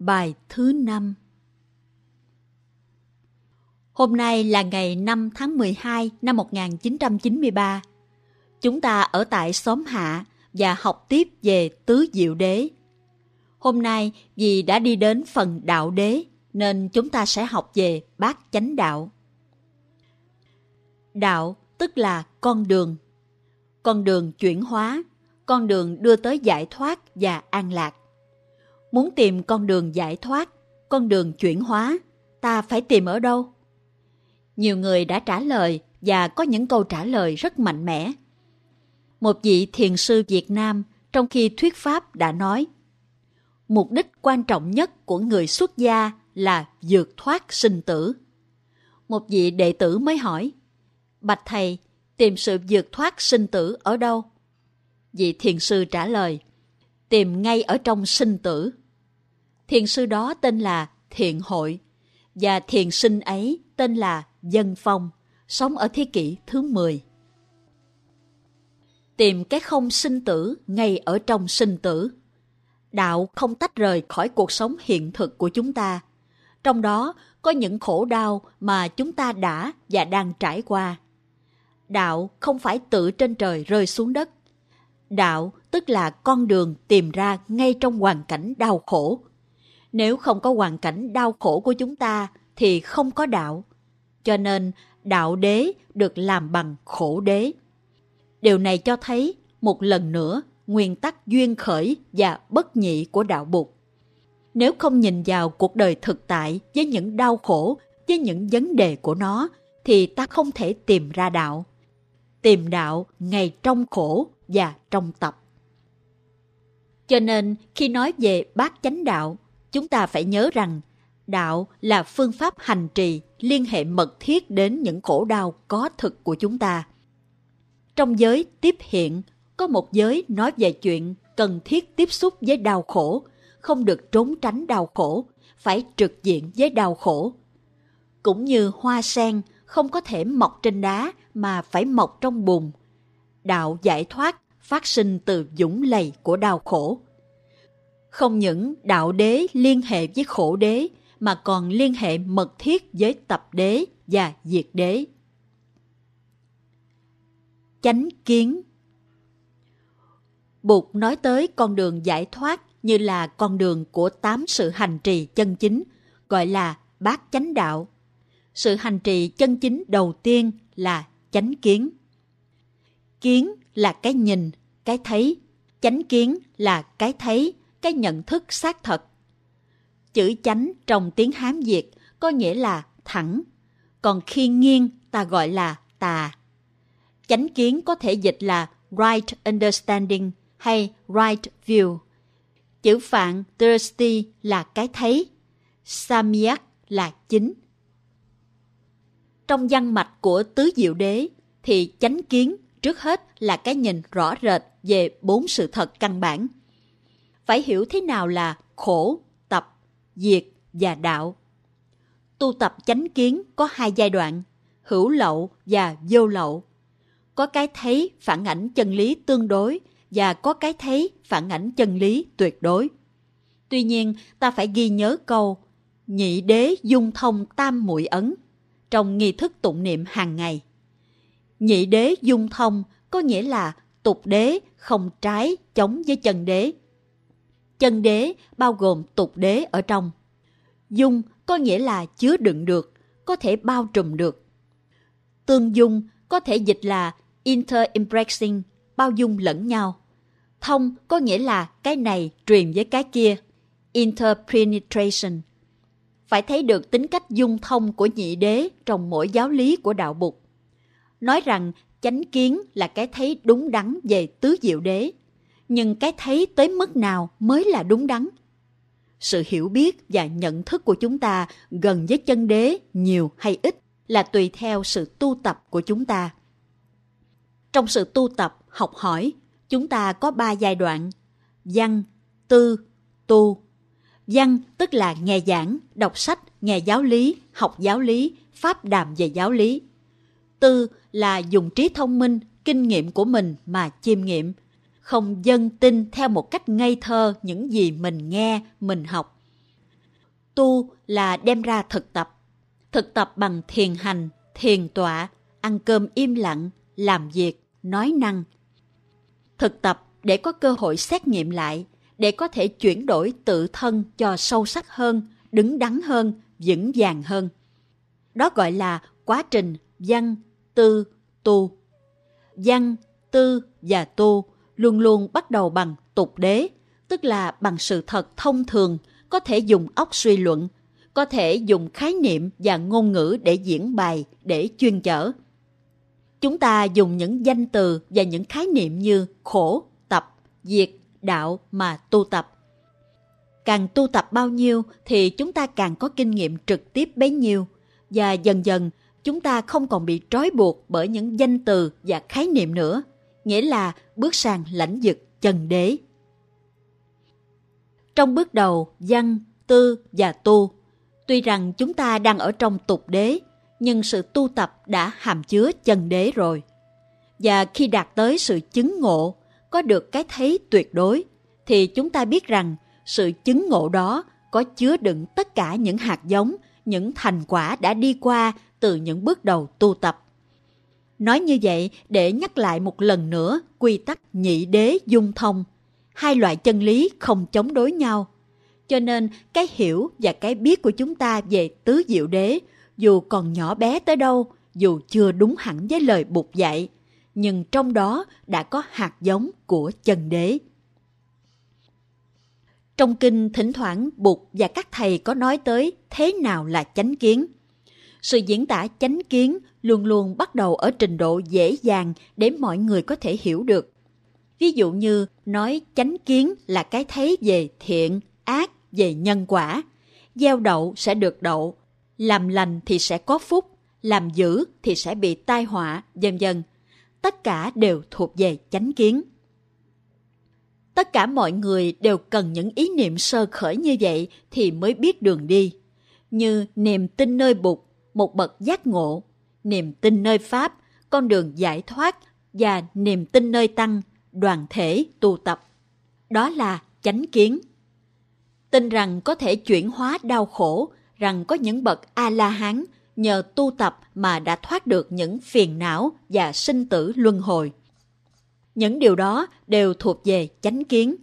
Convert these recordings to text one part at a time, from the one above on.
Bài thứ năm Hôm nay là ngày 5 tháng 12 năm 1993. Chúng ta ở tại xóm Hạ và học tiếp về Tứ Diệu Đế. Hôm nay vì đã đi đến phần đạo đế nên chúng ta sẽ học về bát chánh đạo. Đạo tức là con đường. Con đường chuyển hóa, con đường đưa tới giải thoát và an lạc. Muốn tìm con đường giải thoát, con đường chuyển hóa, ta phải tìm ở đâu? Nhiều người đã trả lời và có những câu trả lời rất mạnh mẽ. Một vị thiền sư Việt Nam trong khi thuyết pháp đã nói Mục đích quan trọng nhất của người xuất gia là vượt thoát sinh tử. Một vị đệ tử mới hỏi Bạch Thầy, tìm sự vượt thoát sinh tử ở đâu? Vị thiền sư trả lời Tìm ngay ở trong sinh tử. Thiền sư đó tên là Thiện Hội và thiền sinh ấy tên là Dân Phong, sống ở thế kỷ thứ 10. Tìm cái không sinh tử ngay ở trong sinh tử. Đạo không tách rời khỏi cuộc sống hiện thực của chúng ta. Trong đó có những khổ đau mà chúng ta đã và đang trải qua. Đạo không phải tự trên trời rơi xuống đất. Đạo tức là con đường tìm ra ngay trong hoàn cảnh đau khổ. Nếu không có hoàn cảnh đau khổ của chúng ta thì không có đạo. Cho nên đạo đế được làm bằng khổ đế. Điều này cho thấy một lần nữa nguyên tắc duyên khởi và bất nhị của đạo Bụt. Nếu không nhìn vào cuộc đời thực tại với những đau khổ, với những vấn đề của nó, thì ta không thể tìm ra đạo. Tìm đạo ngay trong khổ và trong tập. Cho nên khi nói về bát chánh đạo, chúng ta phải nhớ rằng đạo là phương pháp hành trì liên hệ mật thiết đến những khổ đau có thực của chúng ta. Trong giới tiếp hiện, có một giới nói về chuyện cần thiết tiếp xúc với đau khổ, không được trốn tránh đau khổ, phải trực diện với đau khổ. Cũng như hoa sen không có thể mọc trên đá mà phải mọc trong bùn. Đạo giải thoát phát sinh từ dũng lầy của đau khổ. Không những đạo đế liên hệ với khổ đế mà còn liên hệ mật thiết với tập đế và diệt đế. Chánh kiến Bụt nói tới con đường giải thoát như là con đường của tám sự hành trì chân chính, gọi là bát chánh đạo. Sự hành trì chân chính đầu tiên là chánh kiến. Kiến là cái nhìn, cái thấy. Chánh kiến là cái thấy, cái nhận thức xác thật. Chữ chánh trong tiếng Hán Việt có nghĩa là thẳng, còn khi nghiêng ta gọi là tà. Chánh kiến có thể dịch là right understanding hay right view. Chữ phạn thirsty là cái thấy, samyak là chính. Trong văn mạch của tứ diệu đế thì chánh kiến trước hết là cái nhìn rõ rệt về bốn sự thật căn bản. Phải hiểu thế nào là khổ, tập, diệt và đạo. Tu tập chánh kiến có hai giai đoạn, hữu lậu và vô lậu. Có cái thấy phản ảnh chân lý tương đối và có cái thấy phản ảnh chân lý tuyệt đối. Tuy nhiên, ta phải ghi nhớ câu nhị đế dung thông tam muội ấn trong nghi thức tụng niệm hàng ngày. Nhị đế dung thông có nghĩa là tục đế không trái chống với chân đế. Chân đế bao gồm tục đế ở trong. Dung có nghĩa là chứa đựng được, có thể bao trùm được. Tương dung có thể dịch là interimpressing bao dung lẫn nhau. Thông có nghĩa là cái này truyền với cái kia, interpenetration. Phải thấy được tính cách dung thông của nhị đế trong mỗi giáo lý của đạo bục. Nói rằng chánh kiến là cái thấy đúng đắn về tứ diệu đế, nhưng cái thấy tới mức nào mới là đúng đắn? Sự hiểu biết và nhận thức của chúng ta gần với chân đế nhiều hay ít là tùy theo sự tu tập của chúng ta. Trong sự tu tập, học hỏi, chúng ta có ba giai đoạn: văn, tư, tu. Văn tức là nghe giảng, đọc sách, nghe giáo lý, học giáo lý, pháp đàm về giáo lý. Tư là dùng trí thông minh, kinh nghiệm của mình mà chiêm nghiệm, không dân tin theo một cách ngây thơ những gì mình nghe, mình học. Tu là đem ra thực tập. Thực tập bằng thiền hành, thiền tọa, ăn cơm im lặng, làm việc, nói năng. Thực tập để có cơ hội xét nghiệm lại, để có thể chuyển đổi tự thân cho sâu sắc hơn, đứng đắn hơn, vững vàng hơn. Đó gọi là quá trình văn, tư, tu. Văn, tư và tu luôn luôn bắt đầu bằng tục đế, tức là bằng sự thật thông thường, có thể dùng óc suy luận, có thể dùng khái niệm và ngôn ngữ để diễn bày, để chuyên chở. Chúng ta dùng những danh từ và những khái niệm như khổ, tập, diệt, đạo mà tu tập. Càng tu tập bao nhiêu thì chúng ta càng có kinh nghiệm trực tiếp bấy nhiêu và dần dần chúng ta không còn bị trói buộc bởi những danh từ và khái niệm nữa, nghĩa là bước sang lãnh vực chân đế. Trong bước đầu, văn, tư và tu, tuy rằng chúng ta đang ở trong tục đế, nhưng sự tu tập đã hàm chứa chân đế rồi. Và khi đạt tới sự chứng ngộ, có được cái thấy tuyệt đối, thì chúng ta biết rằng sự chứng ngộ đó có chứa đựng tất cả những hạt giống, những thành quả đã đi qua từ những bước đầu tu tập. Nói như vậy để nhắc lại một lần nữa quy tắc nhị đế dung thông. Hai loại chân lý không chống đối nhau. Cho nên cái hiểu và cái biết của chúng ta về tứ diệu đế dù còn nhỏ bé tới đâu, dù chưa đúng hẳn với lời bục dạy, nhưng trong đó đã có hạt giống của chân đế. Trong kinh thỉnh thoảng Bụt và các thầy có nói tới thế nào là chánh kiến. Sự diễn tả chánh kiến luôn luôn bắt đầu ở trình độ dễ dàng để mọi người có thể hiểu được. Ví dụ như nói chánh kiến là cái thấy về thiện, ác, về nhân quả. Gieo đậu sẽ được đậu, làm lành thì sẽ có phúc, làm dữ thì sẽ bị tai họa, dần dần. Tất cả đều thuộc về chánh kiến. Tất cả mọi người đều cần những ý niệm sơ khởi như vậy thì mới biết đường đi. Như niềm tin nơi Bụt, một bậc giác ngộ, niềm tin nơi Pháp, con đường giải thoát và niềm tin nơi Tăng, đoàn thể tu tập. Đó là chánh kiến. Tin rằng có thể chuyển hóa đau khổ, rằng có những bậc A-la-hán nhờ tu tập mà đã thoát được những phiền não và sinh tử luân hồi. Những điều đó đều thuộc về chánh kiến.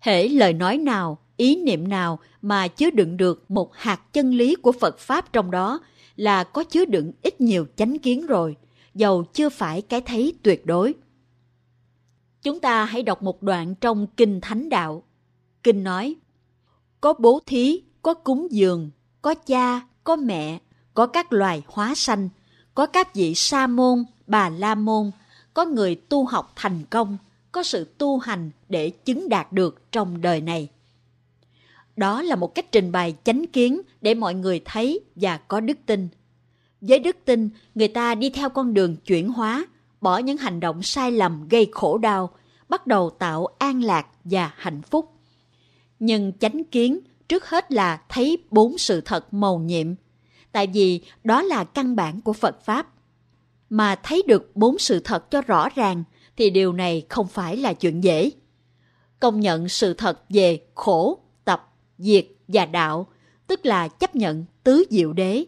Hễ lời nói nào, ý niệm nào mà chứa đựng được một hạt chân lý của Phật Pháp trong đó là có chứa đựng ít nhiều chánh kiến rồi, dầu chưa phải cái thấy tuyệt đối. Chúng ta hãy đọc một đoạn trong Kinh Thánh Đạo. Kinh nói, có bố thí, có cúng dường, có cha, có mẹ, có các loài hóa sanh, có các vị sa môn, bà la môn, có người tu học thành công, có sự tu hành để chứng đạt được trong đời này. Đó là một cách trình bày chánh kiến để mọi người thấy và có đức tin. Với đức tin, người ta đi theo con đường chuyển hóa, bỏ những hành động sai lầm gây khổ đau, bắt đầu tạo an lạc và hạnh phúc. Nhưng chánh kiến trước hết là thấy bốn sự thật màu nhiệm, tại vì đó là căn bản của Phật Pháp. Mà thấy được bốn sự thật cho rõ ràng thì điều này không phải là chuyện dễ. Công nhận sự thật về khổ, diệt và đạo, tức là chấp nhận tứ diệu đế.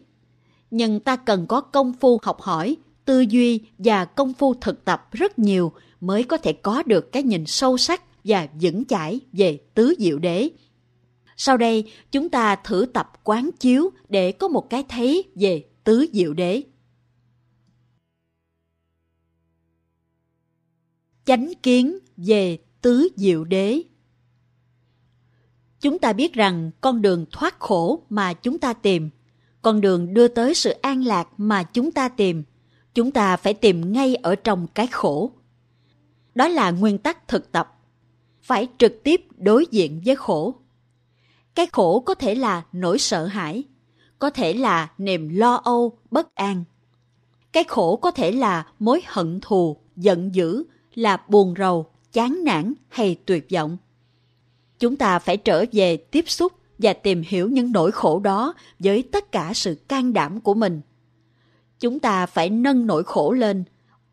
Nhưng ta cần có công phu học hỏi, tư duy và công phu thực tập rất nhiều mới có thể có được cái nhìn sâu sắc và vững chãi về tứ diệu đế sau đây, chúng ta thử tập quán chiếu để có một cái thấy về tứ diệu đế. Chánh kiến về tứ diệu đế Chúng ta biết rằng con đường thoát khổ mà chúng ta tìm, con đường đưa tới sự an lạc mà chúng ta tìm, chúng ta phải tìm ngay ở trong cái khổ. Đó là nguyên tắc thực tập. Phải trực tiếp đối diện với khổ cái khổ có thể là nỗi sợ hãi, có thể là niềm lo âu, bất an. Cái khổ có thể là mối hận thù, giận dữ, là buồn rầu, chán nản hay tuyệt vọng. Chúng ta phải trở về tiếp xúc và tìm hiểu những nỗi khổ đó với tất cả sự can đảm của mình. Chúng ta phải nâng nỗi khổ lên,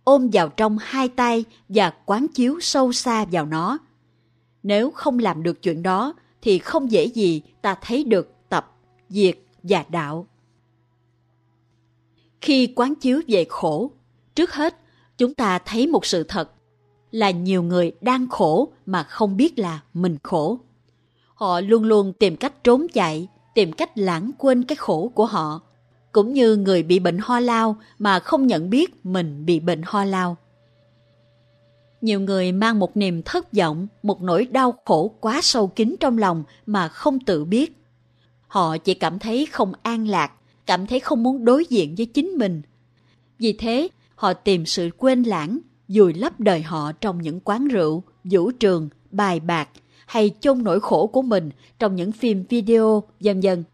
ôm vào trong hai tay và quán chiếu sâu xa vào nó. Nếu không làm được chuyện đó, thì không dễ gì ta thấy được tập diệt và đạo. Khi quán chiếu về khổ, trước hết chúng ta thấy một sự thật là nhiều người đang khổ mà không biết là mình khổ. Họ luôn luôn tìm cách trốn chạy, tìm cách lãng quên cái khổ của họ. Cũng như người bị bệnh ho lao mà không nhận biết mình bị bệnh ho lao. Nhiều người mang một niềm thất vọng, một nỗi đau khổ quá sâu kín trong lòng mà không tự biết. Họ chỉ cảm thấy không an lạc, cảm thấy không muốn đối diện với chính mình. Vì thế, họ tìm sự quên lãng, dùi lấp đời họ trong những quán rượu, vũ trường, bài bạc hay chôn nỗi khổ của mình trong những phim video, vân vân.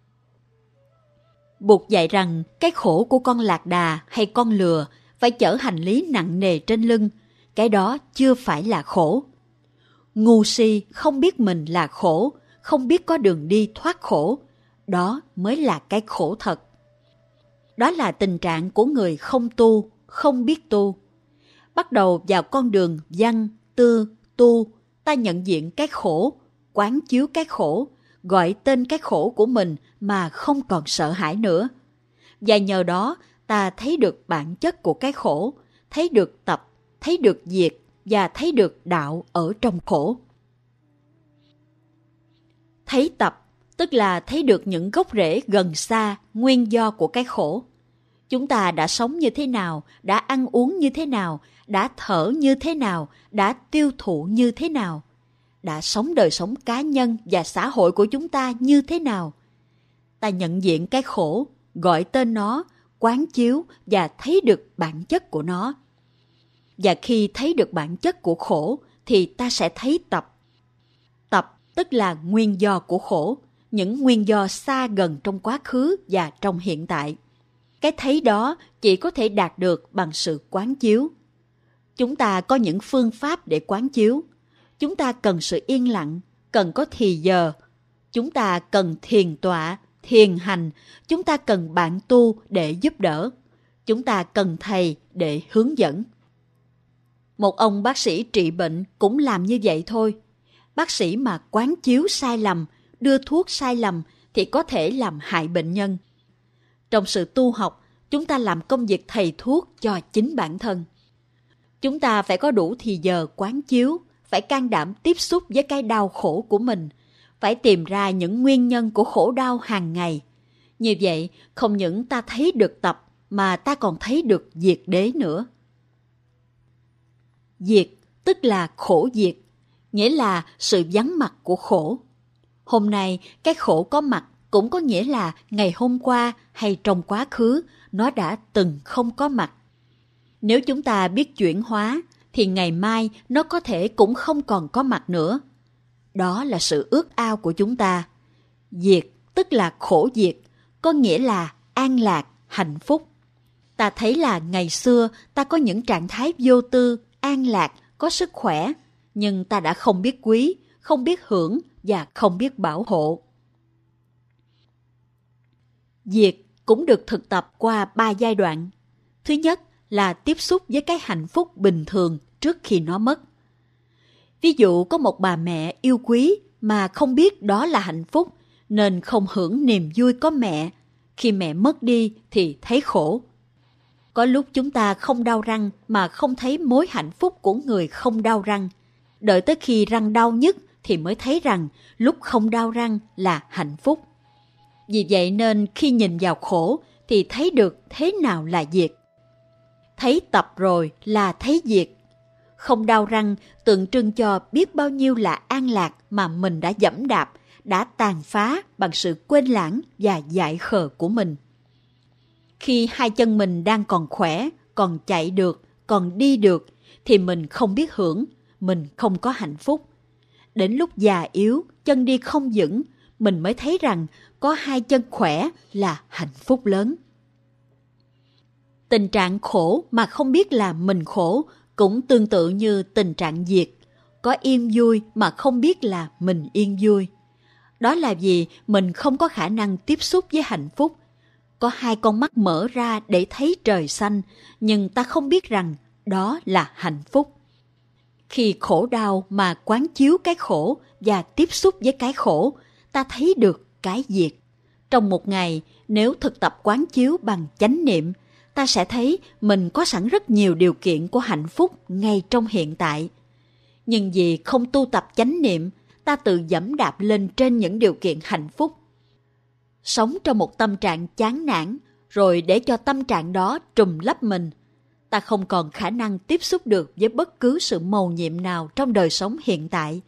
Buộc dạy rằng cái khổ của con lạc đà hay con lừa phải chở hành lý nặng nề trên lưng, cái đó chưa phải là khổ. Ngu si không biết mình là khổ, không biết có đường đi thoát khổ, đó mới là cái khổ thật. Đó là tình trạng của người không tu, không biết tu. Bắt đầu vào con đường văn, tư, tu, ta nhận diện cái khổ, quán chiếu cái khổ, gọi tên cái khổ của mình mà không còn sợ hãi nữa. Và nhờ đó ta thấy được bản chất của cái khổ, thấy được tập, thấy được diệt và thấy được đạo ở trong khổ. Thấy tập tức là thấy được những gốc rễ gần xa, nguyên do của cái khổ. Chúng ta đã sống như thế nào, đã ăn uống như thế nào, đã thở như thế nào, đã tiêu thụ như thế nào, đã sống đời sống cá nhân và xã hội của chúng ta như thế nào. Ta nhận diện cái khổ, gọi tên nó, quán chiếu và thấy được bản chất của nó. Và khi thấy được bản chất của khổ thì ta sẽ thấy tập. Tập tức là nguyên do của khổ, những nguyên do xa gần trong quá khứ và trong hiện tại. Cái thấy đó chỉ có thể đạt được bằng sự quán chiếu. Chúng ta có những phương pháp để quán chiếu. Chúng ta cần sự yên lặng, cần có thì giờ. Chúng ta cần thiền tọa, thiền hành. Chúng ta cần bạn tu để giúp đỡ. Chúng ta cần thầy để hướng dẫn. Một ông bác sĩ trị bệnh cũng làm như vậy thôi. Bác sĩ mà quán chiếu sai lầm đưa thuốc sai lầm thì có thể làm hại bệnh nhân. Trong sự tu học, chúng ta làm công việc thầy thuốc cho chính bản thân. Chúng ta phải có đủ thì giờ quán chiếu, phải can đảm tiếp xúc với cái đau khổ của mình, phải tìm ra những nguyên nhân của khổ đau hàng ngày. Như vậy, không những ta thấy được tập mà ta còn thấy được diệt đế nữa. Diệt tức là khổ diệt, nghĩa là sự vắng mặt của khổ. Hôm nay, cái khổ có mặt cũng có nghĩa là ngày hôm qua hay trong quá khứ nó đã từng không có mặt. Nếu chúng ta biết chuyển hóa thì ngày mai nó có thể cũng không còn có mặt nữa. Đó là sự ước ao của chúng ta. Diệt tức là khổ diệt, có nghĩa là an lạc, hạnh phúc. Ta thấy là ngày xưa ta có những trạng thái vô tư, an lạc, có sức khỏe, nhưng ta đã không biết quý, không biết hưởng và không biết bảo hộ. Diệt cũng được thực tập qua ba giai đoạn. Thứ nhất là tiếp xúc với cái hạnh phúc bình thường trước khi nó mất. Ví dụ có một bà mẹ yêu quý mà không biết đó là hạnh phúc nên không hưởng niềm vui có mẹ. Khi mẹ mất đi thì thấy khổ. Có lúc chúng ta không đau răng mà không thấy mối hạnh phúc của người không đau răng. Đợi tới khi răng đau nhất thì mới thấy rằng lúc không đau răng là hạnh phúc. Vì vậy nên khi nhìn vào khổ thì thấy được thế nào là diệt. Thấy tập rồi là thấy diệt. Không đau răng tượng trưng cho biết bao nhiêu là an lạc mà mình đã dẫm đạp, đã tàn phá bằng sự quên lãng và dại khờ của mình. Khi hai chân mình đang còn khỏe, còn chạy được, còn đi được, thì mình không biết hưởng, mình không có hạnh phúc Đến lúc già yếu, chân đi không vững, mình mới thấy rằng có hai chân khỏe là hạnh phúc lớn. Tình trạng khổ mà không biết là mình khổ cũng tương tự như tình trạng diệt. Có yên vui mà không biết là mình yên vui. Đó là vì mình không có khả năng tiếp xúc với hạnh phúc. Có hai con mắt mở ra để thấy trời xanh, nhưng ta không biết rằng đó là hạnh phúc khi khổ đau mà quán chiếu cái khổ và tiếp xúc với cái khổ, ta thấy được cái diệt. Trong một ngày, nếu thực tập quán chiếu bằng chánh niệm, ta sẽ thấy mình có sẵn rất nhiều điều kiện của hạnh phúc ngay trong hiện tại. Nhưng vì không tu tập chánh niệm, ta tự dẫm đạp lên trên những điều kiện hạnh phúc. Sống trong một tâm trạng chán nản, rồi để cho tâm trạng đó trùm lấp mình. Ta không còn khả năng tiếp xúc được với bất cứ sự mầu nhiệm nào trong đời sống hiện tại.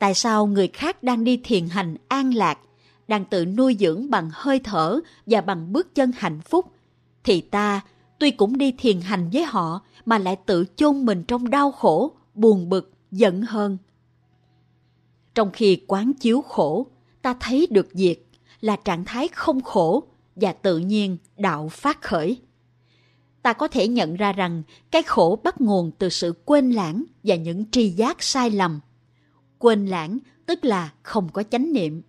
Tại sao người khác đang đi thiền hành an lạc, đang tự nuôi dưỡng bằng hơi thở và bằng bước chân hạnh phúc, thì ta tuy cũng đi thiền hành với họ mà lại tự chôn mình trong đau khổ, buồn bực, giận hơn. Trong khi quán chiếu khổ, ta thấy được diệt là trạng thái không khổ và tự nhiên đạo phát khởi. Ta có thể nhận ra rằng cái khổ bắt nguồn từ sự quên lãng và những tri giác sai lầm. Quên lãng tức là không có chánh niệm.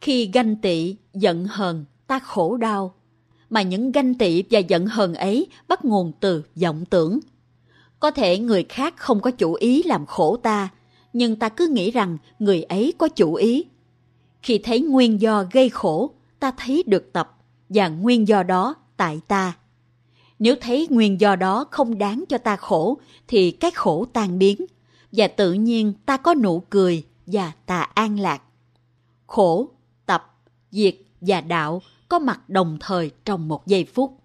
Khi ganh tị, giận hờn, ta khổ đau, mà những ganh tị và giận hờn ấy bắt nguồn từ vọng tưởng. Có thể người khác không có chủ ý làm khổ ta, nhưng ta cứ nghĩ rằng người ấy có chủ ý. Khi thấy nguyên do gây khổ, ta thấy được tập và nguyên do đó tại ta. Nếu thấy nguyên do đó không đáng cho ta khổ thì cái khổ tan biến và tự nhiên ta có nụ cười và ta an lạc. Khổ, tập, diệt và đạo có mặt đồng thời trong một giây phút.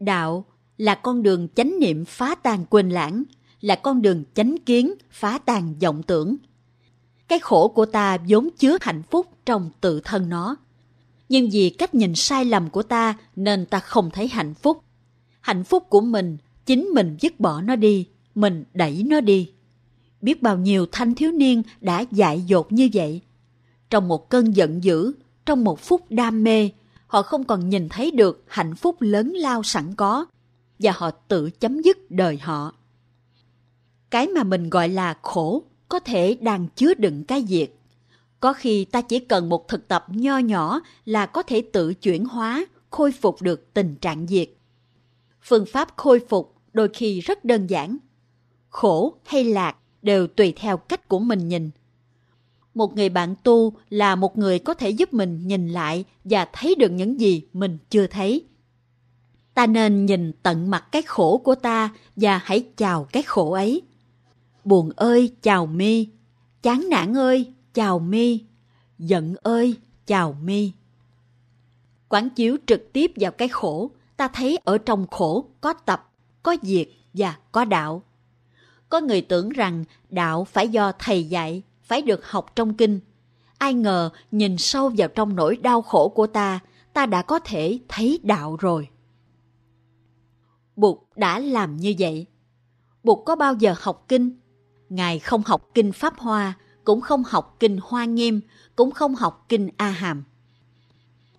Đạo là con đường chánh niệm phá tan quên lãng, là con đường chánh kiến phá tan vọng tưởng. Cái khổ của ta vốn chứa hạnh phúc trong tự thân nó. Nhưng vì cách nhìn sai lầm của ta nên ta không thấy hạnh phúc. Hạnh phúc của mình, chính mình dứt bỏ nó đi, mình đẩy nó đi. Biết bao nhiêu thanh thiếu niên đã dại dột như vậy. Trong một cơn giận dữ, trong một phút đam mê, họ không còn nhìn thấy được hạnh phúc lớn lao sẵn có và họ tự chấm dứt đời họ. Cái mà mình gọi là khổ có thể đang chứa đựng cái diệt. Có khi ta chỉ cần một thực tập nho nhỏ là có thể tự chuyển hóa, khôi phục được tình trạng diệt. Phương pháp khôi phục đôi khi rất đơn giản. Khổ hay lạc đều tùy theo cách của mình nhìn. Một người bạn tu là một người có thể giúp mình nhìn lại và thấy được những gì mình chưa thấy. Ta nên nhìn tận mặt cái khổ của ta và hãy chào cái khổ ấy. Buồn ơi chào mi, chán nản ơi chào mi, giận ơi chào mi. Quán chiếu trực tiếp vào cái khổ, ta thấy ở trong khổ có tập, có diệt và có đạo. Có người tưởng rằng đạo phải do thầy dạy, phải được học trong kinh. Ai ngờ nhìn sâu vào trong nỗi đau khổ của ta, ta đã có thể thấy đạo rồi. Bụt đã làm như vậy. Bụt có bao giờ học kinh? Ngài không học kinh Pháp Hoa, cũng không học kinh Hoa Nghiêm, cũng không học kinh A Hàm.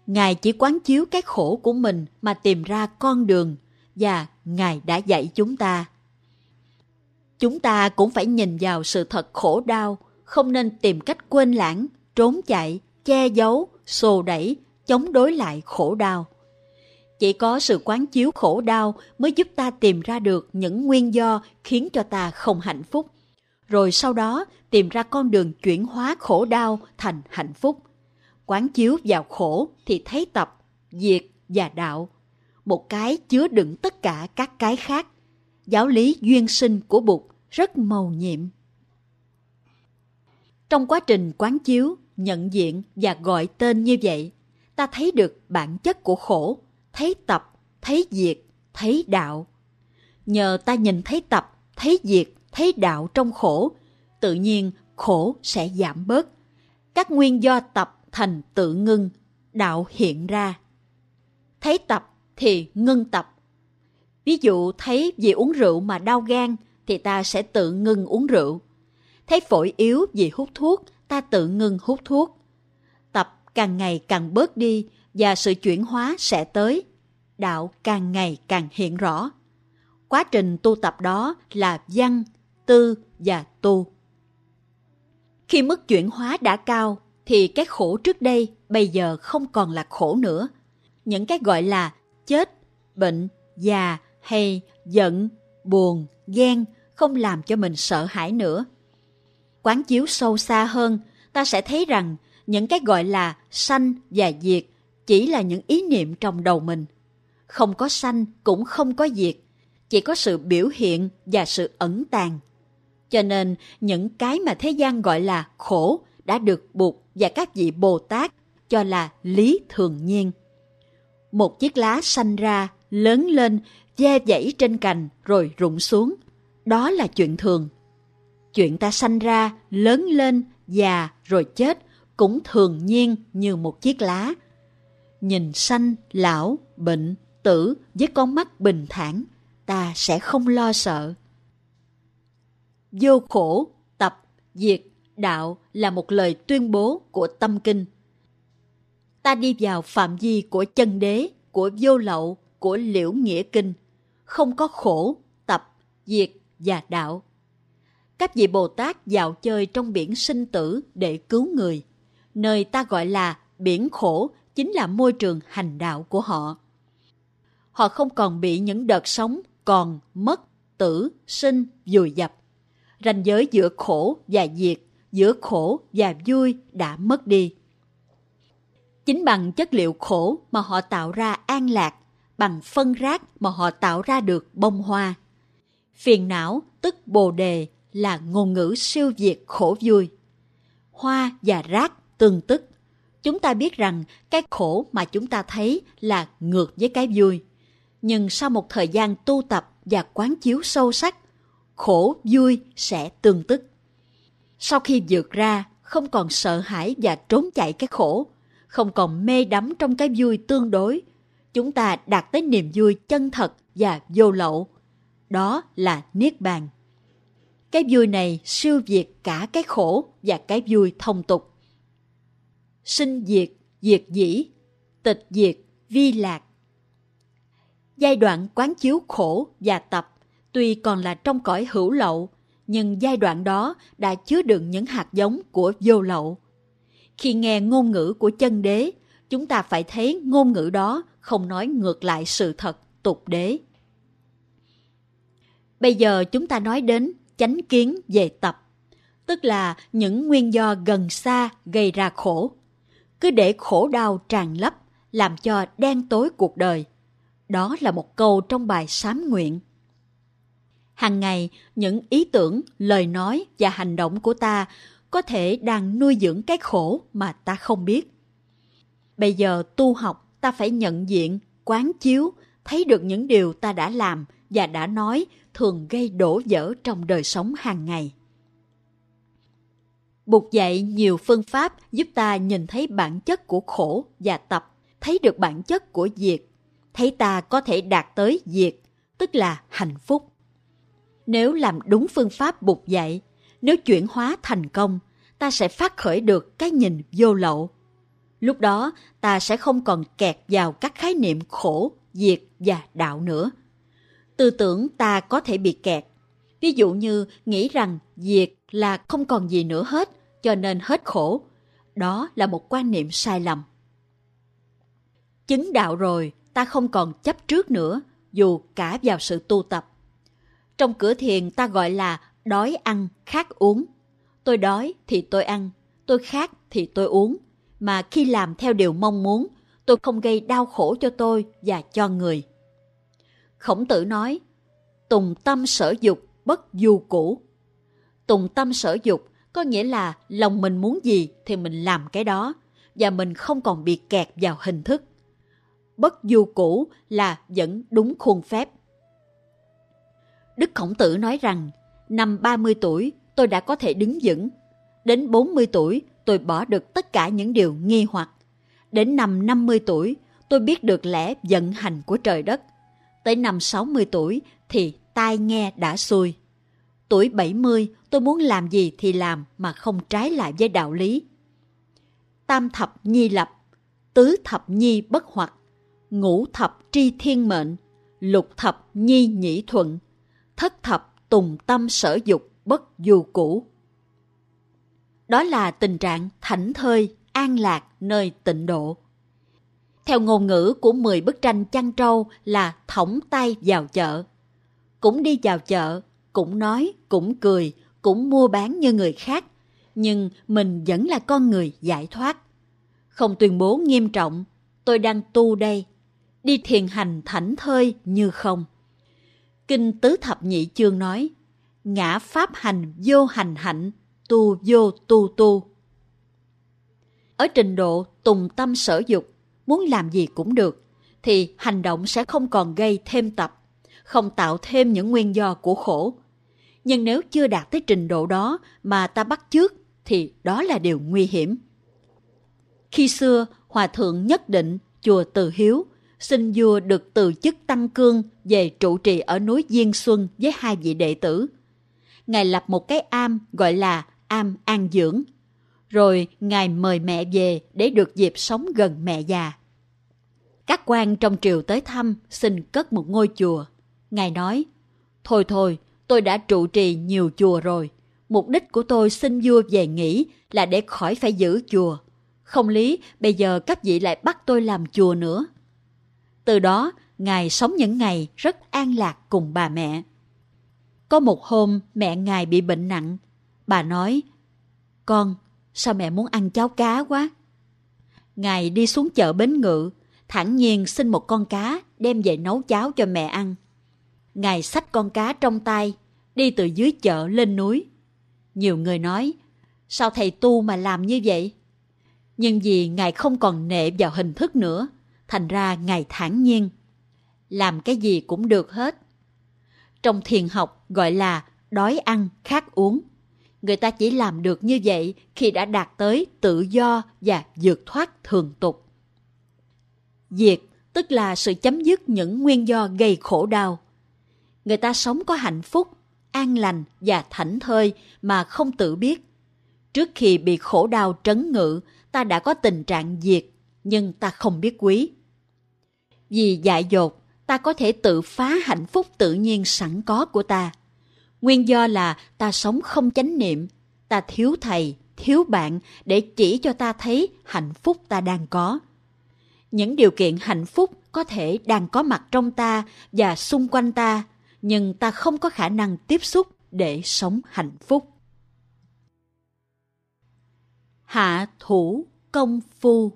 Ngài chỉ quán chiếu cái khổ của mình mà tìm ra con đường và Ngài đã dạy chúng ta. Chúng ta cũng phải nhìn vào sự thật khổ đau, không nên tìm cách quên lãng, trốn chạy, che giấu, xô đẩy, chống đối lại khổ đau. Chỉ có sự quán chiếu khổ đau mới giúp ta tìm ra được những nguyên do khiến cho ta không hạnh phúc rồi sau đó tìm ra con đường chuyển hóa khổ đau thành hạnh phúc. Quán chiếu vào khổ thì thấy tập, diệt và đạo. Một cái chứa đựng tất cả các cái khác. Giáo lý duyên sinh của Bụt rất màu nhiệm. Trong quá trình quán chiếu, nhận diện và gọi tên như vậy, ta thấy được bản chất của khổ, thấy tập, thấy diệt, thấy đạo. Nhờ ta nhìn thấy tập, thấy diệt, thấy đạo trong khổ, tự nhiên khổ sẽ giảm bớt. Các nguyên do tập thành tự ngưng, đạo hiện ra. Thấy tập thì ngưng tập. Ví dụ thấy vì uống rượu mà đau gan thì ta sẽ tự ngưng uống rượu. Thấy phổi yếu vì hút thuốc, ta tự ngưng hút thuốc. Tập càng ngày càng bớt đi và sự chuyển hóa sẽ tới. Đạo càng ngày càng hiện rõ. Quá trình tu tập đó là văn, tư và tu. Khi mức chuyển hóa đã cao, thì cái khổ trước đây bây giờ không còn là khổ nữa. Những cái gọi là chết, bệnh, già hay giận, buồn, ghen không làm cho mình sợ hãi nữa. Quán chiếu sâu xa hơn, ta sẽ thấy rằng những cái gọi là sanh và diệt chỉ là những ý niệm trong đầu mình. Không có sanh cũng không có diệt, chỉ có sự biểu hiện và sự ẩn tàng. Cho nên những cái mà thế gian gọi là khổ đã được buộc và các vị Bồ Tát cho là lý thường nhiên. Một chiếc lá sanh ra, lớn lên, che dãy trên cành rồi rụng xuống. Đó là chuyện thường. Chuyện ta sanh ra, lớn lên, già rồi chết cũng thường nhiên như một chiếc lá. Nhìn sanh, lão, bệnh, tử với con mắt bình thản, ta sẽ không lo sợ. Vô khổ, tập, diệt, đạo là một lời tuyên bố của tâm kinh. Ta đi vào phạm vi của chân đế, của vô lậu, của liễu nghĩa kinh. Không có khổ, tập, diệt và đạo. Các vị Bồ Tát dạo chơi trong biển sinh tử để cứu người. Nơi ta gọi là biển khổ chính là môi trường hành đạo của họ. Họ không còn bị những đợt sóng còn, mất, tử, sinh, dùi dập. Ranh giới giữa khổ và diệt, giữa khổ và vui đã mất đi. Chính bằng chất liệu khổ mà họ tạo ra an lạc, bằng phân rác mà họ tạo ra được bông hoa. Phiền não tức bồ đề là ngôn ngữ siêu việt khổ vui. Hoa và rác tương tức. Chúng ta biết rằng cái khổ mà chúng ta thấy là ngược với cái vui. Nhưng sau một thời gian tu tập và quán chiếu sâu sắc, khổ vui sẽ tương tức. Sau khi vượt ra, không còn sợ hãi và trốn chạy cái khổ, không còn mê đắm trong cái vui tương đối, chúng ta đạt tới niềm vui chân thật và vô lậu. Đó là Niết Bàn. Cái vui này siêu việt cả cái khổ và cái vui thông tục. Sinh diệt, diệt dĩ, tịch diệt, vi lạc. Giai đoạn quán chiếu khổ và tập tuy còn là trong cõi hữu lậu, nhưng giai đoạn đó đã chứa đựng những hạt giống của vô lậu. Khi nghe ngôn ngữ của chân đế, chúng ta phải thấy ngôn ngữ đó không nói ngược lại sự thật tục đế. Bây giờ chúng ta nói đến chánh kiến về tập, tức là những nguyên do gần xa gây ra khổ. Cứ để khổ đau tràn lấp, làm cho đen tối cuộc đời. Đó là một câu trong bài sám nguyện. Hàng ngày, những ý tưởng, lời nói và hành động của ta có thể đang nuôi dưỡng cái khổ mà ta không biết. Bây giờ tu học ta phải nhận diện, quán chiếu, thấy được những điều ta đã làm và đã nói thường gây đổ vỡ trong đời sống hàng ngày. Bục dạy nhiều phương pháp giúp ta nhìn thấy bản chất của khổ và tập, thấy được bản chất của diệt, thấy ta có thể đạt tới diệt, tức là hạnh phúc. Nếu làm đúng phương pháp bục dạy, nếu chuyển hóa thành công, ta sẽ phát khởi được cái nhìn vô lậu. Lúc đó, ta sẽ không còn kẹt vào các khái niệm khổ, diệt và đạo nữa. Tư tưởng ta có thể bị kẹt. Ví dụ như nghĩ rằng diệt là không còn gì nữa hết, cho nên hết khổ. Đó là một quan niệm sai lầm. Chứng đạo rồi, ta không còn chấp trước nữa, dù cả vào sự tu tập. Trong cửa thiền ta gọi là đói ăn, khát uống. Tôi đói thì tôi ăn, tôi khát thì tôi uống. Mà khi làm theo điều mong muốn, tôi không gây đau khổ cho tôi và cho người. Khổng tử nói, tùng tâm sở dục bất du cũ. Tùng tâm sở dục có nghĩa là lòng mình muốn gì thì mình làm cái đó và mình không còn bị kẹt vào hình thức. Bất du cũ là vẫn đúng khuôn phép. Đức Khổng Tử nói rằng, năm 30 tuổi tôi đã có thể đứng vững. Đến 40 tuổi tôi bỏ được tất cả những điều nghi hoặc. Đến năm 50 tuổi tôi biết được lẽ vận hành của trời đất. Tới năm 60 tuổi thì tai nghe đã xuôi. Tuổi 70 tôi muốn làm gì thì làm mà không trái lại với đạo lý. Tam thập nhi lập, tứ thập nhi bất hoặc, ngũ thập tri thiên mệnh, lục thập nhi nhĩ thuận, thất thập tùng tâm sở dục bất dù cũ. Đó là tình trạng thảnh thơi, an lạc nơi tịnh độ. Theo ngôn ngữ của 10 bức tranh chăn trâu là thõng tay vào chợ. Cũng đi vào chợ, cũng nói, cũng cười, cũng mua bán như người khác, nhưng mình vẫn là con người giải thoát. Không tuyên bố nghiêm trọng, tôi đang tu đây, đi thiền hành thảnh thơi như không. Kinh Tứ Thập Nhị Chương nói, ngã pháp hành vô hành hạnh, tu vô tu tu. Ở trình độ tùng tâm sở dục, muốn làm gì cũng được, thì hành động sẽ không còn gây thêm tập, không tạo thêm những nguyên do của khổ. Nhưng nếu chưa đạt tới trình độ đó mà ta bắt chước, thì đó là điều nguy hiểm. Khi xưa, Hòa Thượng nhất định chùa Từ Hiếu xin vua được từ chức tăng cương về trụ trì ở núi Diên Xuân với hai vị đệ tử. Ngài lập một cái am gọi là am an dưỡng. Rồi Ngài mời mẹ về để được dịp sống gần mẹ già. Các quan trong triều tới thăm xin cất một ngôi chùa. Ngài nói, Thôi thôi, tôi đã trụ trì nhiều chùa rồi. Mục đích của tôi xin vua về nghỉ là để khỏi phải giữ chùa. Không lý, bây giờ các vị lại bắt tôi làm chùa nữa. Từ đó, Ngài sống những ngày rất an lạc cùng bà mẹ. Có một hôm mẹ Ngài bị bệnh nặng. Bà nói, Con, sao mẹ muốn ăn cháo cá quá? Ngài đi xuống chợ Bến Ngự, thản nhiên xin một con cá đem về nấu cháo cho mẹ ăn. Ngài xách con cá trong tay, đi từ dưới chợ lên núi. Nhiều người nói, sao thầy tu mà làm như vậy? Nhưng vì Ngài không còn nệ vào hình thức nữa, thành ra Ngài thản nhiên. Làm cái gì cũng được hết. Trong thiền học gọi là đói ăn, khát uống. Người ta chỉ làm được như vậy khi đã đạt tới tự do và vượt thoát thường tục. Diệt tức là sự chấm dứt những nguyên do gây khổ đau. Người ta sống có hạnh phúc, an lành và thảnh thơi mà không tự biết. Trước khi bị khổ đau trấn ngự, ta đã có tình trạng diệt, nhưng ta không biết quý. Vì dại dột, ta có thể tự phá hạnh phúc tự nhiên sẵn có của ta. Nguyên do là ta sống không chánh niệm, ta thiếu thầy, thiếu bạn để chỉ cho ta thấy hạnh phúc ta đang có. Những điều kiện hạnh phúc có thể đang có mặt trong ta và xung quanh ta, nhưng ta không có khả năng tiếp xúc để sống hạnh phúc. Hạ thủ công phu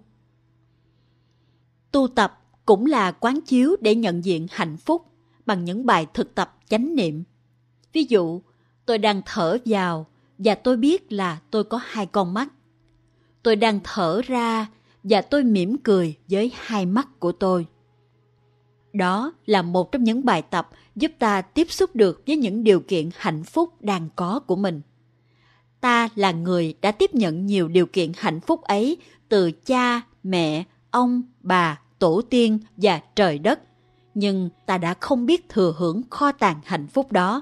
Tu tập cũng là quán chiếu để nhận diện hạnh phúc bằng những bài thực tập chánh niệm. Ví dụ, tôi đang thở vào và tôi biết là tôi có hai con mắt. Tôi đang thở ra và tôi mỉm cười với hai mắt của tôi. Đó là một trong những bài tập giúp ta tiếp xúc được với những điều kiện hạnh phúc đang có của mình. Ta là người đã tiếp nhận nhiều điều kiện hạnh phúc ấy từ cha, mẹ, ông, bà, tổ tiên và trời đất, nhưng ta đã không biết thừa hưởng kho tàng hạnh phúc đó.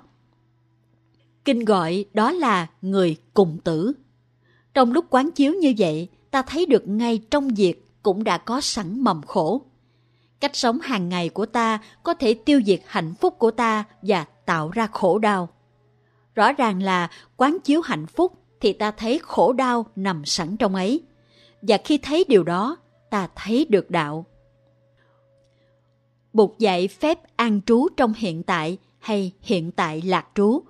Kinh gọi đó là người cùng tử. Trong lúc quán chiếu như vậy, ta thấy được ngay trong việc cũng đã có sẵn mầm khổ. Cách sống hàng ngày của ta có thể tiêu diệt hạnh phúc của ta và tạo ra khổ đau. Rõ ràng là quán chiếu hạnh phúc thì ta thấy khổ đau nằm sẵn trong ấy. Và khi thấy điều đó, ta thấy được đạo. Bụt dạy phép an trú trong hiện tại hay hiện tại lạc trú,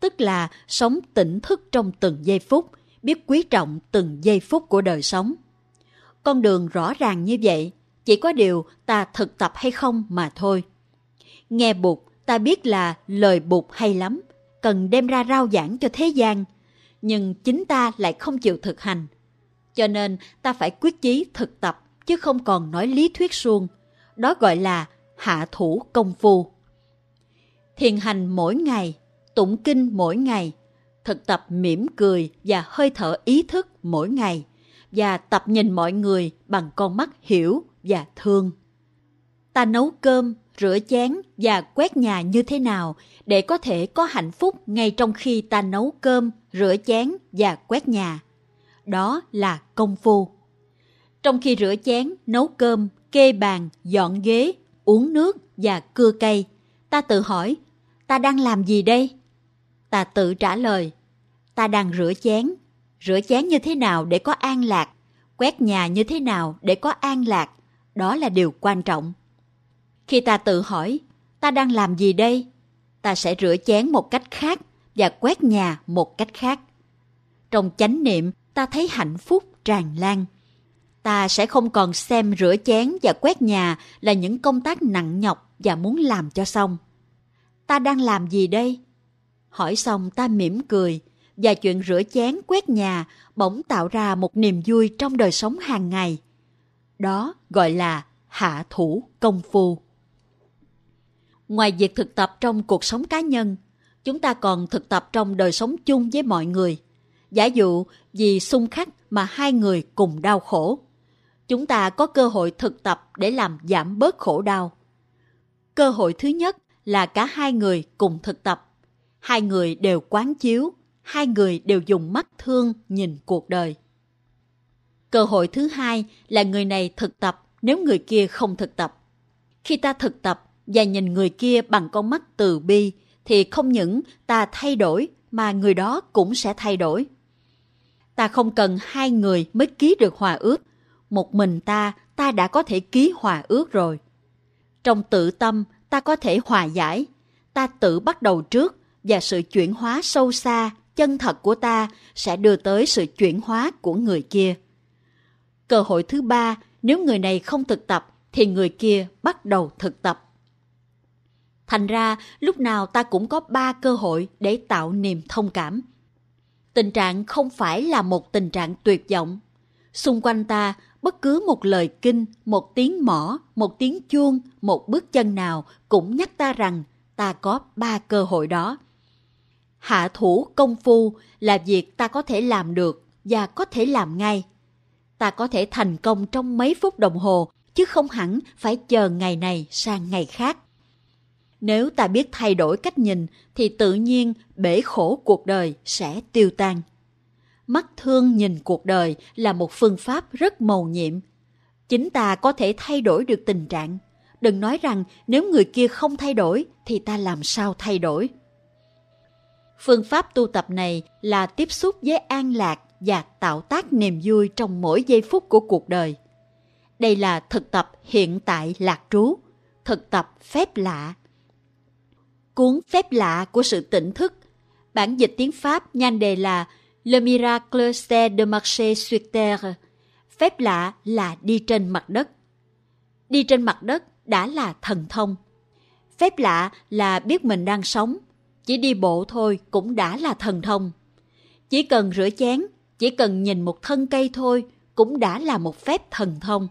tức là sống tỉnh thức trong từng giây phút, biết quý trọng từng giây phút của đời sống. Con đường rõ ràng như vậy, chỉ có điều ta thực tập hay không mà thôi. Nghe Bụt, ta biết là lời Bụt hay lắm, cần đem ra rao giảng cho thế gian, nhưng chính ta lại không chịu thực hành. Cho nên ta phải quyết chí thực tập chứ không còn nói lý thuyết suông. Đó gọi là hạ thủ công phu. Thiền hành mỗi ngày, tụng kinh mỗi ngày, thực tập mỉm cười và hơi thở ý thức mỗi ngày và tập nhìn mọi người bằng con mắt hiểu và thương. Ta nấu cơm, rửa chén và quét nhà như thế nào để có thể có hạnh phúc ngay trong khi ta nấu cơm, rửa chén và quét nhà. Đó là công phu. Trong khi rửa chén, nấu cơm, kê bàn, dọn ghế, uống nước và cưa cây, ta tự hỏi, ta đang làm gì đây? Ta tự trả lời, ta đang rửa chén. Rửa chén như thế nào để có an lạc? Quét nhà như thế nào để có an lạc? Đó là điều quan trọng. Khi ta tự hỏi, ta đang làm gì đây? Ta sẽ rửa chén một cách khác và quét nhà một cách khác. Trong chánh niệm, ta thấy hạnh phúc tràn lan. Ta sẽ không còn xem rửa chén và quét nhà là những công tác nặng nhọc và muốn làm cho xong. Ta đang làm gì đây? Hỏi xong ta mỉm cười, và chuyện rửa chén quét nhà bỗng tạo ra một niềm vui trong đời sống hàng ngày. Đó gọi là hạ thủ công phu. Ngoài việc thực tập trong cuộc sống cá nhân, chúng ta còn thực tập trong đời sống chung với mọi người. Giả dụ vì xung khắc mà hai người cùng đau khổ. Chúng ta có cơ hội thực tập để làm giảm bớt khổ đau. Cơ hội thứ nhất là cả hai người cùng thực tập. Hai người đều quán chiếu, hai người đều dùng mắt thương nhìn cuộc đời. Cơ hội thứ hai là người này thực tập nếu người kia không thực tập. Khi ta thực tập và nhìn người kia bằng con mắt từ bi thì không những ta thay đổi mà người đó cũng sẽ thay đổi. Ta không cần hai người mới ký được hòa ước. Một mình ta, ta đã có thể ký hòa ước rồi. Trong tự tâm, ta có thể hòa giải. Ta tự bắt đầu trước và sự chuyển hóa sâu xa, chân thật của ta sẽ đưa tới sự chuyển hóa của người kia. Cơ hội thứ ba, nếu người này không thực tập thì người kia bắt đầu thực tập. Thành ra, lúc nào ta cũng có ba cơ hội để tạo niềm thông cảm. Tình trạng không phải là một tình trạng tuyệt vọng. Xung quanh ta, bất cứ một lời kinh, một tiếng mỏ, một tiếng chuông, một bước chân nào cũng nhắc ta rằng ta có ba cơ hội đó. Hạ thủ công phu là việc ta có thể làm được và có thể làm ngay. Ta có thể thành công trong mấy phút đồng hồ, chứ không hẳn phải chờ ngày này sang ngày khác. Nếu ta biết thay đổi cách nhìn thì tự nhiên bể khổ cuộc đời sẽ tiêu tan. Mắt thương nhìn cuộc đời là một phương pháp rất mầu nhiệm. Chính ta có thể thay đổi được tình trạng. Đừng nói rằng nếu người kia không thay đổi thì ta làm sao thay đổi. Phương pháp tu tập này là tiếp xúc với an lạc và tạo tác niềm vui trong mỗi giây phút của cuộc đời. Đây là thực tập hiện tại lạc trú, thực tập phép lạ. Cuốn phép lạ của sự tỉnh thức, bản dịch tiếng Pháp nhan đề là Le miracle c'est de marcher sur terre, phép lạ là đi trên mặt đất. Đi trên mặt đất đã là thần thông. Phép lạ là biết mình đang sống, chỉ đi bộ thôi cũng đã là thần thông. Chỉ cần rửa chén, chỉ cần nhìn một thân cây thôi cũng đã là một phép thần thông.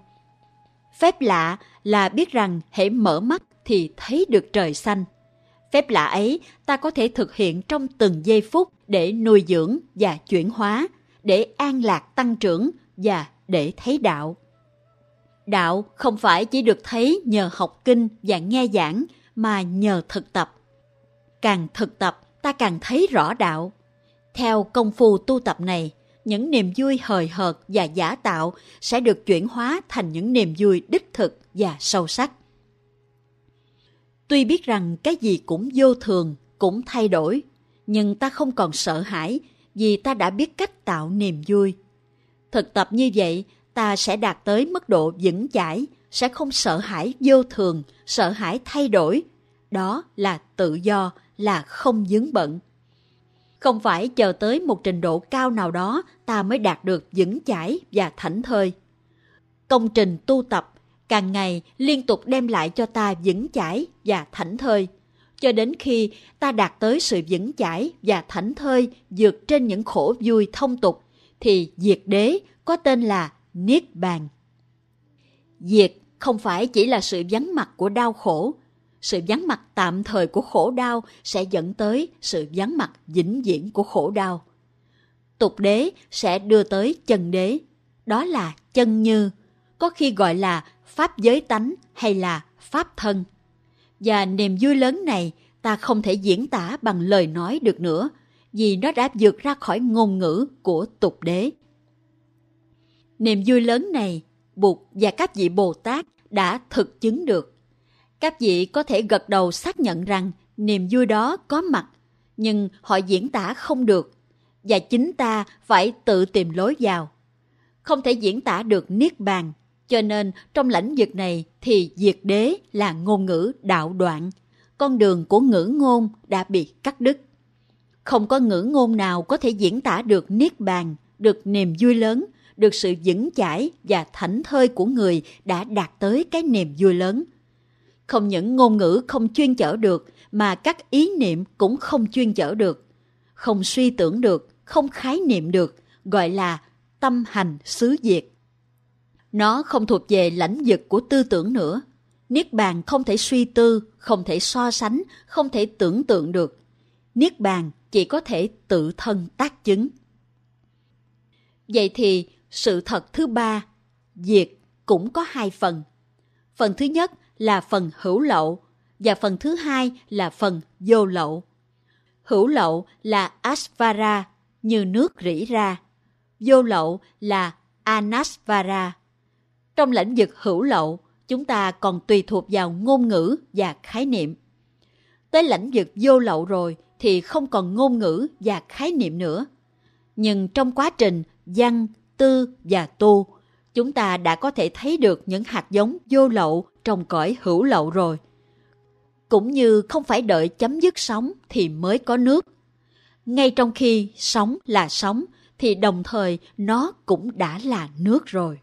Phép lạ là biết rằng hễ mở mắt thì thấy được trời xanh. Phép lạ ấy ta có thể thực hiện trong từng giây phút để nuôi dưỡng và chuyển hóa, để an lạc tăng trưởng và để thấy đạo. Đạo không phải chỉ được thấy nhờ học kinh và nghe giảng mà nhờ thực tập. Càng thực tập, ta càng thấy rõ đạo. Theo công phu tu tập này, những niềm vui hời hợt và giả tạo sẽ được chuyển hóa thành những niềm vui đích thực và sâu sắc. Tuy biết rằng cái gì cũng vô thường, cũng thay đổi, nhưng ta không còn sợ hãi vì ta đã biết cách tạo niềm vui. Thực tập như vậy, ta sẽ đạt tới mức độ vững chãi, sẽ không sợ hãi vô thường, sợ hãi thay đổi. Đó là tự do, là không dướng bận. Không phải chờ tới một trình độ cao nào đó ta mới đạt được vững chãi và thảnh thơi. Công trình tu tập càng ngày liên tục đem lại cho ta vững chãi và thảnh thơi, cho đến khi ta đạt tới sự vững chãi và thảnh thơi vượt trên những khổ vui thông tục, thì diệt đế có tên là Niết Bàn. Diệt không phải chỉ là sự vắng mặt của đau khổ, sự vắng mặt tạm thời của khổ đau sẽ dẫn tới sự vắng mặt vĩnh viễn của khổ đau. Tục đế sẽ đưa tới chân đế, đó là chân như, có khi gọi là pháp giới tánh hay là pháp thân. Và niềm vui lớn này ta không thể diễn tả bằng lời nói được nữa, vì nó đã vượt ra khỏi ngôn ngữ của tục đế. Niềm vui lớn này, Bụt và các vị Bồ Tát đã thực chứng được. Các vị có thể gật đầu xác nhận rằng niềm vui đó có mặt, nhưng họ diễn tả không được, và chính ta phải tự tìm lối vào. Không thể diễn tả được niết bàn, cho nên trong lãnh vực này thì diệt đế là ngôn ngữ đạo đoạn, con đường của ngữ ngôn đã bị cắt đứt. Không có ngữ ngôn nào có thể diễn tả được niết bàn, được niềm vui lớn, được sự vững chãi và thảnh thơi của người đã đạt tới cái niềm vui lớn. Không những ngôn ngữ không chuyên chở được, mà các ý niệm cũng không chuyên chở được. Không suy tưởng được, không khái niệm được, gọi là tâm hành xứ diệt. Nó không thuộc về lãnh vực của tư tưởng nữa. Niết bàn không thể suy tư, không thể so sánh, không thể tưởng tượng được. Niết bàn chỉ có thể tự thân tác chứng. Vậy thì sự thật thứ ba, diệt cũng có hai phần. Phần thứ nhất là phần hữu lậu và phần thứ hai là phần vô lậu. Hữu lậu là asvara, như nước rỉ ra. Vô lậu là anasvara. Trong lĩnh vực hữu lậu, chúng ta còn tùy thuộc vào ngôn ngữ và khái niệm. Tới lãnh vực vô lậu rồi thì không còn ngôn ngữ và khái niệm nữa. Nhưng trong quá trình văn, tư và tu, chúng ta đã có thể thấy được những hạt giống vô lậu trong cõi hữu lậu rồi. Cũng như không phải đợi chấm dứt sóng thì mới có nước. Ngay trong khi sóng là sóng, thì đồng thời nó cũng đã là nước rồi.